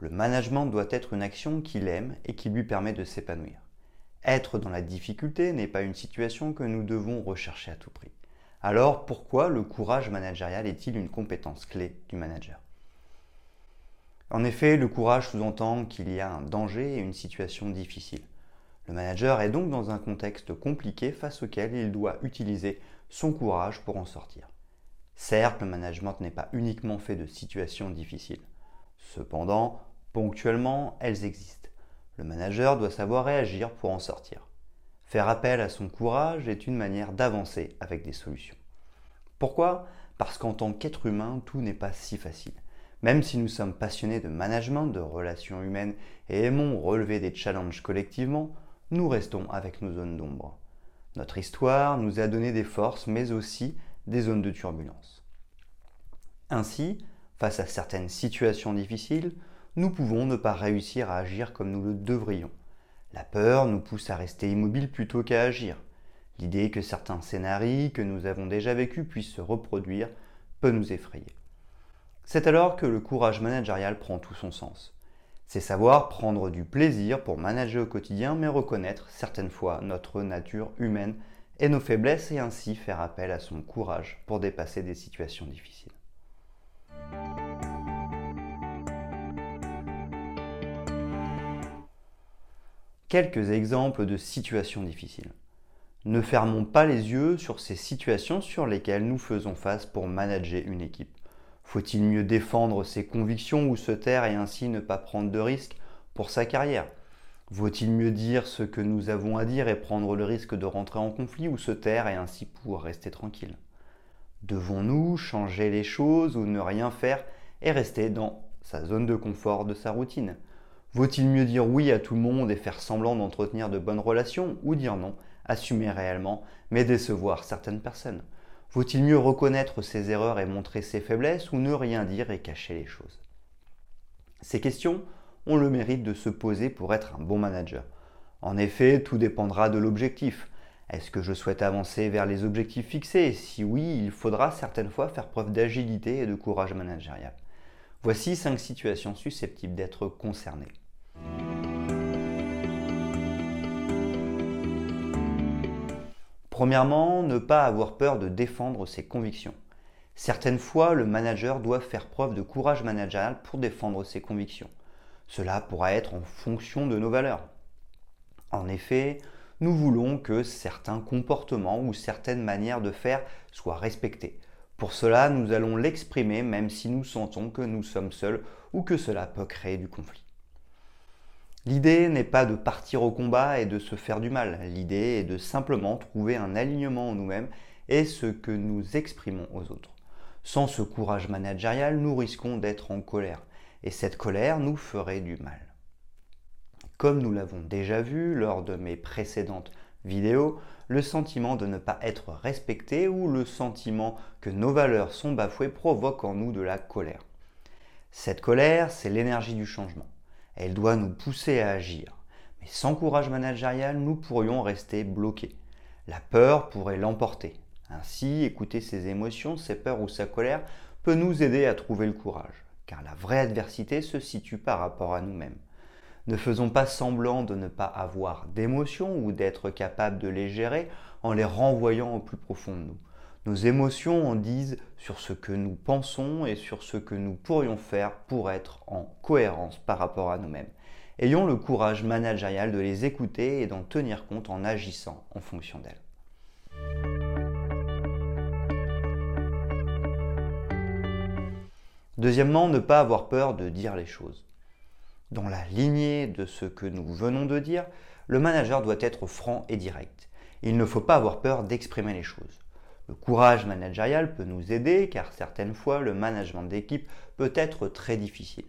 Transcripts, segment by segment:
Le management doit être une action qu'il aime et qui lui permet de s'épanouir. Être dans la difficulté n'est pas une situation que nous devons rechercher à tout prix. Alors pourquoi le courage managérial est-il une compétence clé du manager? En effet, le courage sous-entend qu'il y a un danger et une situation difficile. Le manager est donc dans un contexte compliqué face auquel il doit utiliser son courage pour en sortir. Certes, le management n'est pas uniquement fait de situations difficiles. Cependant, Ponctuellement, elles existent. Le manager doit savoir réagir pour en sortir. Faire appel à son courage est une manière d'avancer avec des solutions. Pourquoi? Parce qu'en tant qu'être humain, tout n'est pas si facile. Même si nous sommes passionnés de management, de relations humaines et aimons relever des challenges collectivement, nous restons avec nos zones d'ombre. Notre histoire nous a donné des forces, mais aussi des zones de turbulence. Ainsi, face à certaines situations difficiles, nous pouvons ne pas réussir à agir comme nous le devrions. La peur nous pousse à rester immobile plutôt qu'à agir. L'idée que certains scénarios que nous avons déjà vécus puissent se reproduire peut nous effrayer. C'est alors que le courage managérial prend tout son sens. C'est savoir prendre du plaisir pour manager au quotidien, mais reconnaître certaines fois notre nature humaine et nos faiblesses et ainsi faire appel à son courage pour dépasser des situations difficiles. Quelques exemples de situations difficiles. Ne fermons pas les yeux sur ces situations sur lesquelles nous faisons face pour manager une équipe. Faut-il mieux défendre ses convictions ou se taire et ainsi ne pas prendre de risques pour sa carrière? Vaut-il mieux dire ce que nous avons à dire et prendre le risque de rentrer en conflit ou se taire et ainsi pouvoir rester tranquille? Devons-nous changer les choses ou ne rien faire et rester dans sa zone de confort de sa routine? Vaut-il mieux dire oui à tout le monde et faire semblant d'entretenir de bonnes relations ou dire non, assumer réellement, mais décevoir certaines personnes? Vaut-il mieux reconnaître ses erreurs et montrer ses faiblesses ou ne rien dire et cacher les choses? Ces questions ont le mérite de se poser pour être un bon manager. En effet, tout dépendra de l'objectif. Est-ce que je souhaite avancer vers les objectifs fixés? Si oui, il faudra certaines fois faire preuve d'agilité et de courage managérial. Voici cinq situations susceptibles d'être concernées. Premièrement, ne pas avoir peur de défendre ses convictions. Certaines fois, le manager doit faire preuve de courage managérial pour défendre ses convictions. Cela pourra être en fonction de nos valeurs. En effet, nous voulons que certains comportements ou certaines manières de faire soient respectés. Pour cela, nous allons l'exprimer même si nous sentons que nous sommes seuls ou que cela peut créer du conflit. L'idée n'est pas de partir au combat et de se faire du mal. L'idée est de simplement trouver un alignement en nous-mêmes et ce que nous exprimons aux autres. Sans ce courage managérial, nous risquons d'être en colère. Et cette colère nous ferait du mal. Comme nous l'avons déjà vu lors de mes précédentes vidéos, le sentiment de ne pas être respecté ou le sentiment que nos valeurs sont bafouées provoque en nous de la colère. Cette colère, c'est l'énergie du changement. Elle doit nous pousser à agir. Mais sans courage managérial, nous pourrions rester bloqués. La peur pourrait l'emporter. Ainsi, écouter ses émotions, ses peurs ou sa colère peut nous aider à trouver le courage, car la vraie adversité se situe par rapport à nous-mêmes. Ne faisons pas semblant de ne pas avoir d'émotions ou d'être capable de les gérer en les renvoyant au plus profond de nous. Nos émotions en disent sur ce que nous pensons et sur ce que nous pourrions faire pour être en cohérence par rapport à nous-mêmes. Ayons le courage managérial de les écouter et d'en tenir compte en agissant en fonction d'elles. Deuxièmement, ne pas avoir peur de dire les choses. Dans la lignée de ce que nous venons de dire, le manager doit être franc et direct. Il ne faut pas avoir peur d'exprimer les choses. Le courage managérial peut nous aider car certaines fois le management d'équipe peut être très difficile.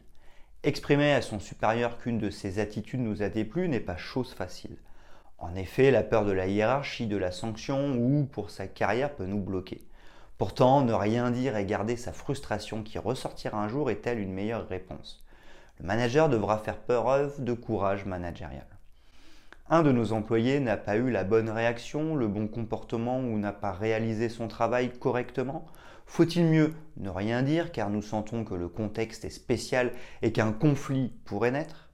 Exprimer à son supérieur qu'une de ses attitudes nous a déplu n'est pas chose facile. En effet, la peur de la hiérarchie, de la sanction ou pour sa carrière peut nous bloquer. Pourtant, ne rien dire et garder sa frustration qui ressortira un jour est-elle une meilleure réponse? Le manager devra faire preuve de courage managérial. Un de nos employés n'a pas eu la bonne réaction, le bon comportement ou n'a pas réalisé son travail correctement Faut-il mieux ne rien dire car nous sentons que le contexte est spécial et qu'un conflit pourrait naître?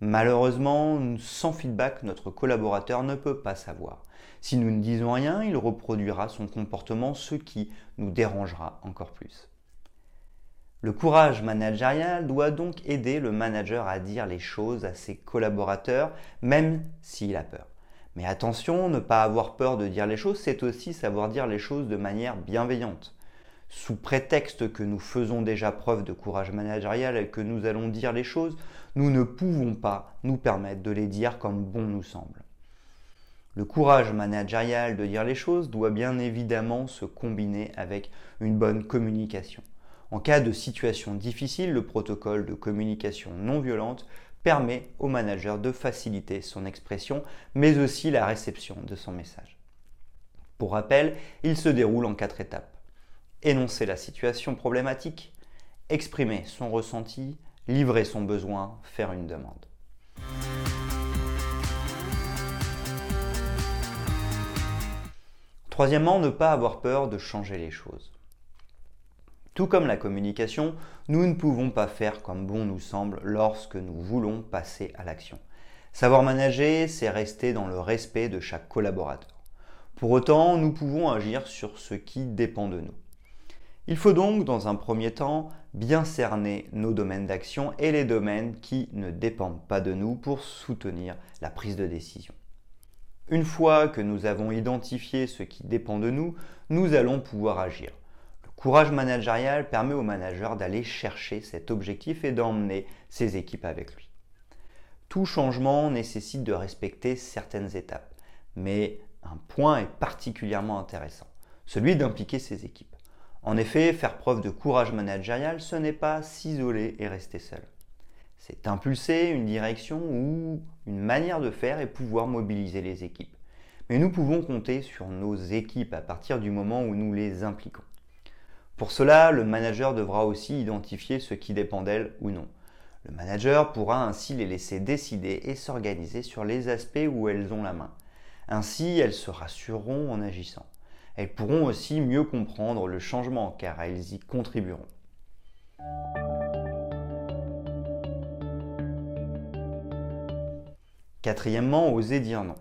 Malheureusement, sans feedback, notre collaborateur ne peut pas savoir. Si nous ne disons rien, il reproduira son comportement, ce qui nous dérangera encore plus. Le courage managérial doit donc aider le manager à dire les choses à ses collaborateurs, même s'il a peur. Mais attention, ne pas avoir peur de dire les choses, c'est aussi savoir dire les choses de manière bienveillante. Sous prétexte que nous faisons déjà preuve de courage managérial et que nous allons dire les choses, nous ne pouvons pas nous permettre de les dire comme bon nous semble. Le courage managérial de dire les choses doit bien évidemment se combiner avec une bonne communication. En cas de situation difficile, le protocole de communication non violente permet au manager de faciliter son expression, mais aussi la réception de son message. Pour rappel, il se déroule en quatre étapes. Énoncer la situation problématique, exprimer son ressenti, livrer son besoin, faire une demande. Troisièmement, ne pas avoir peur de changer les choses. Tout comme la communication, nous ne pouvons pas faire comme bon nous semble lorsque nous voulons passer à l'action. Savoir manager, c'est rester dans le respect de chaque collaborateur. Pour autant, nous pouvons agir sur ce qui dépend de nous. Il faut donc, dans un premier temps, bien cerner nos domaines d'action et les domaines qui ne dépendent pas de nous pour soutenir la prise de décision. Une fois que nous avons identifié ce qui dépend de nous, nous allons pouvoir agir. Courage managérial permet au manager d'aller chercher cet objectif et d'emmener ses équipes avec lui. Tout changement nécessite de respecter certaines étapes, mais un point est particulièrement intéressant, celui d'impliquer ses équipes. En effet, faire preuve de courage managérial, ce n'est pas s'isoler et rester seul. C'est impulser une direction ou une manière de faire et pouvoir mobiliser les équipes. Mais nous pouvons compter sur nos équipes à partir du moment où nous les impliquons. Pour cela, le manager devra aussi identifier ce qui dépend d'elles ou non. Le manager pourra ainsi les laisser décider et s'organiser sur les aspects où elles ont la main. Ainsi, elles se rassureront en agissant elles pourront aussi mieux comprendre le changement car elles y contribueront. Quatrièmement, oser dire non.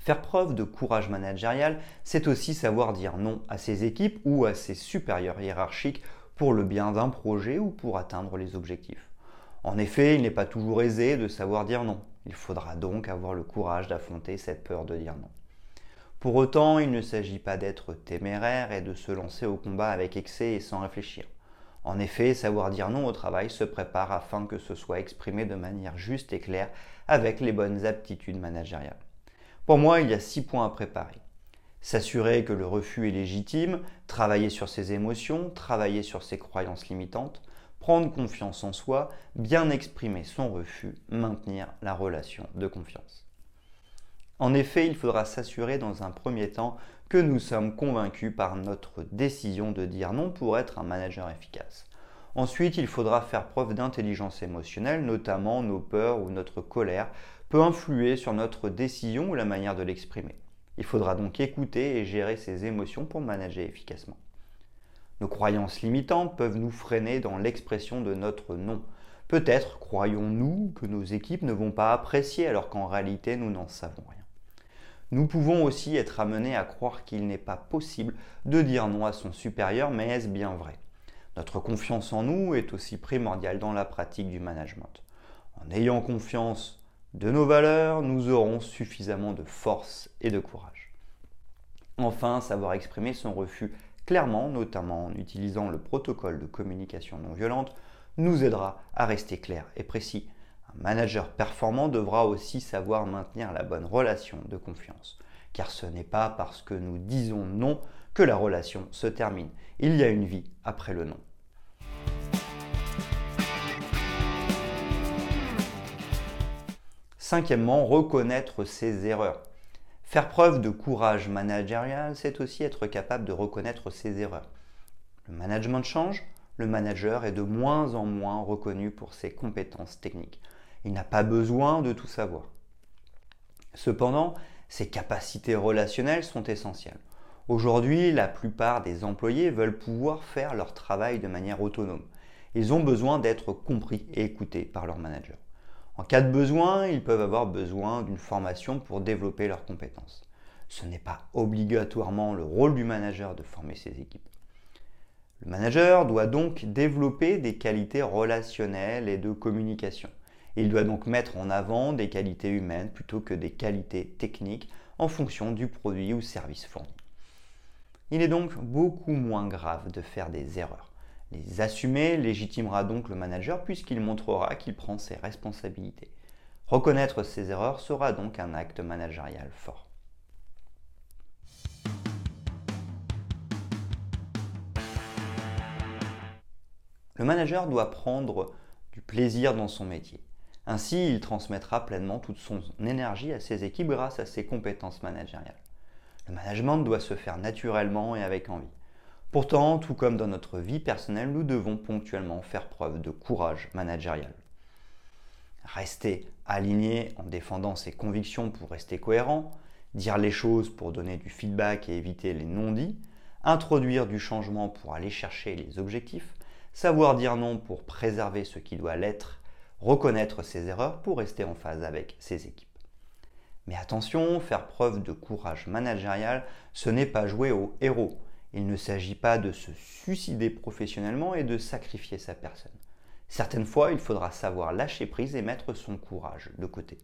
Faire preuve de courage managérial, c'est aussi savoir dire non à ses équipes ou à ses supérieurs hiérarchiques pour le bien d'un projet ou pour atteindre les objectifs. En effet, il n'est pas toujours aisé de savoir dire non. Il faudra donc avoir le courage d'affronter cette peur de dire non. Pour autant, il ne s'agit pas d'être téméraire et de se lancer au combat avec excès et sans réfléchir. En effet, savoir dire non au travail se prépare afin que ce soit exprimé de manière juste et claire avec les bonnes aptitudes managériales. Pour moi, il y a six points à préparer. S'assurer que le refus est légitime, travailler sur ses émotions, travailler sur ses croyances limitantes, prendre confiance en soi, bien exprimer son refus, maintenir la relation de confiance. En effet, il faudra s'assurer dans un premier temps que nous sommes convaincus par notre décision de dire non pour être un manager efficace. Ensuite, il faudra faire preuve d'intelligence émotionnelle, notamment nos peurs ou notre colère peut influer sur notre décision ou la manière de l'exprimer. Il faudra donc écouter et gérer ces émotions pour manager efficacement. Nos croyances limitantes peuvent nous freiner dans l'expression de notre non. Peut-être croyons-nous que nos équipes ne vont pas apprécier alors qu'en réalité nous n'en savons rien. Nous pouvons aussi être amenés à croire qu'il n'est pas possible de dire non à son supérieur, mais est-ce bien vrai? Notre confiance en nous est aussi primordiale dans la pratique du management. En ayant confiance de nos valeurs, nous aurons suffisamment de force et de courage. Enfin, savoir exprimer son refus clairement, notamment en utilisant le protocole de communication non violente, nous aidera à rester clair et précis un manager performant devra aussi savoir maintenir la bonne relation de confiance, car ce n'est pas parce que nous disons non que la relation se termine. Il y a une vie après le non. Cinquièmement, reconnaître ses erreurs. Faire preuve de courage managérial, c'est aussi être capable de reconnaître ses erreurs. Le management change, le manager est de moins en moins reconnu pour ses compétences techniques. Il n'a pas besoin de tout savoir. Cependant, ses capacités relationnelles sont essentielles. Aujourd'hui, la plupart des employés veulent pouvoir faire leur travail de manière autonome. Ils ont besoin d'être compris et écoutés par leur manager. En cas de besoin, ils peuvent avoir besoin d'une formation pour développer leurs compétences. Ce n'est pas obligatoirement le rôle du manager de former ses équipes. Le manager doit donc développer des qualités relationnelles et de communication. Il doit donc mettre en avant des qualités humaines plutôt que des qualités techniques en fonction du produit ou service fourni. Il est donc beaucoup moins grave de faire des erreurs. Les assumer légitimera donc le manager puisqu'il montrera qu'il prend ses responsabilités. Reconnaître ses erreurs sera donc un acte managérial fort. Le manager doit prendre du plaisir dans son métier. Ainsi, il transmettra pleinement toute son énergie à ses équipes grâce à ses compétences managériales. Le management doit se faire naturellement et avec envie. Pourtant, tout comme dans notre vie personnelle, nous devons ponctuellement faire preuve de courage managérial. Rester aligné en défendant ses convictions pour rester cohérent, dire les choses pour donner du feedback et éviter les non-dits, introduire du changement pour aller chercher les objectifs, savoir dire non pour préserver ce qui doit l'être reconnaître ses erreurs pour rester en phase avec ses équipes. Mais attention, faire preuve de courage managérial, ce n'est pas jouer au héros. Il ne s'agit pas de se suicider professionnellement et de sacrifier sa personne. Certaines fois, il faudra savoir lâcher prise et mettre son courage de côté.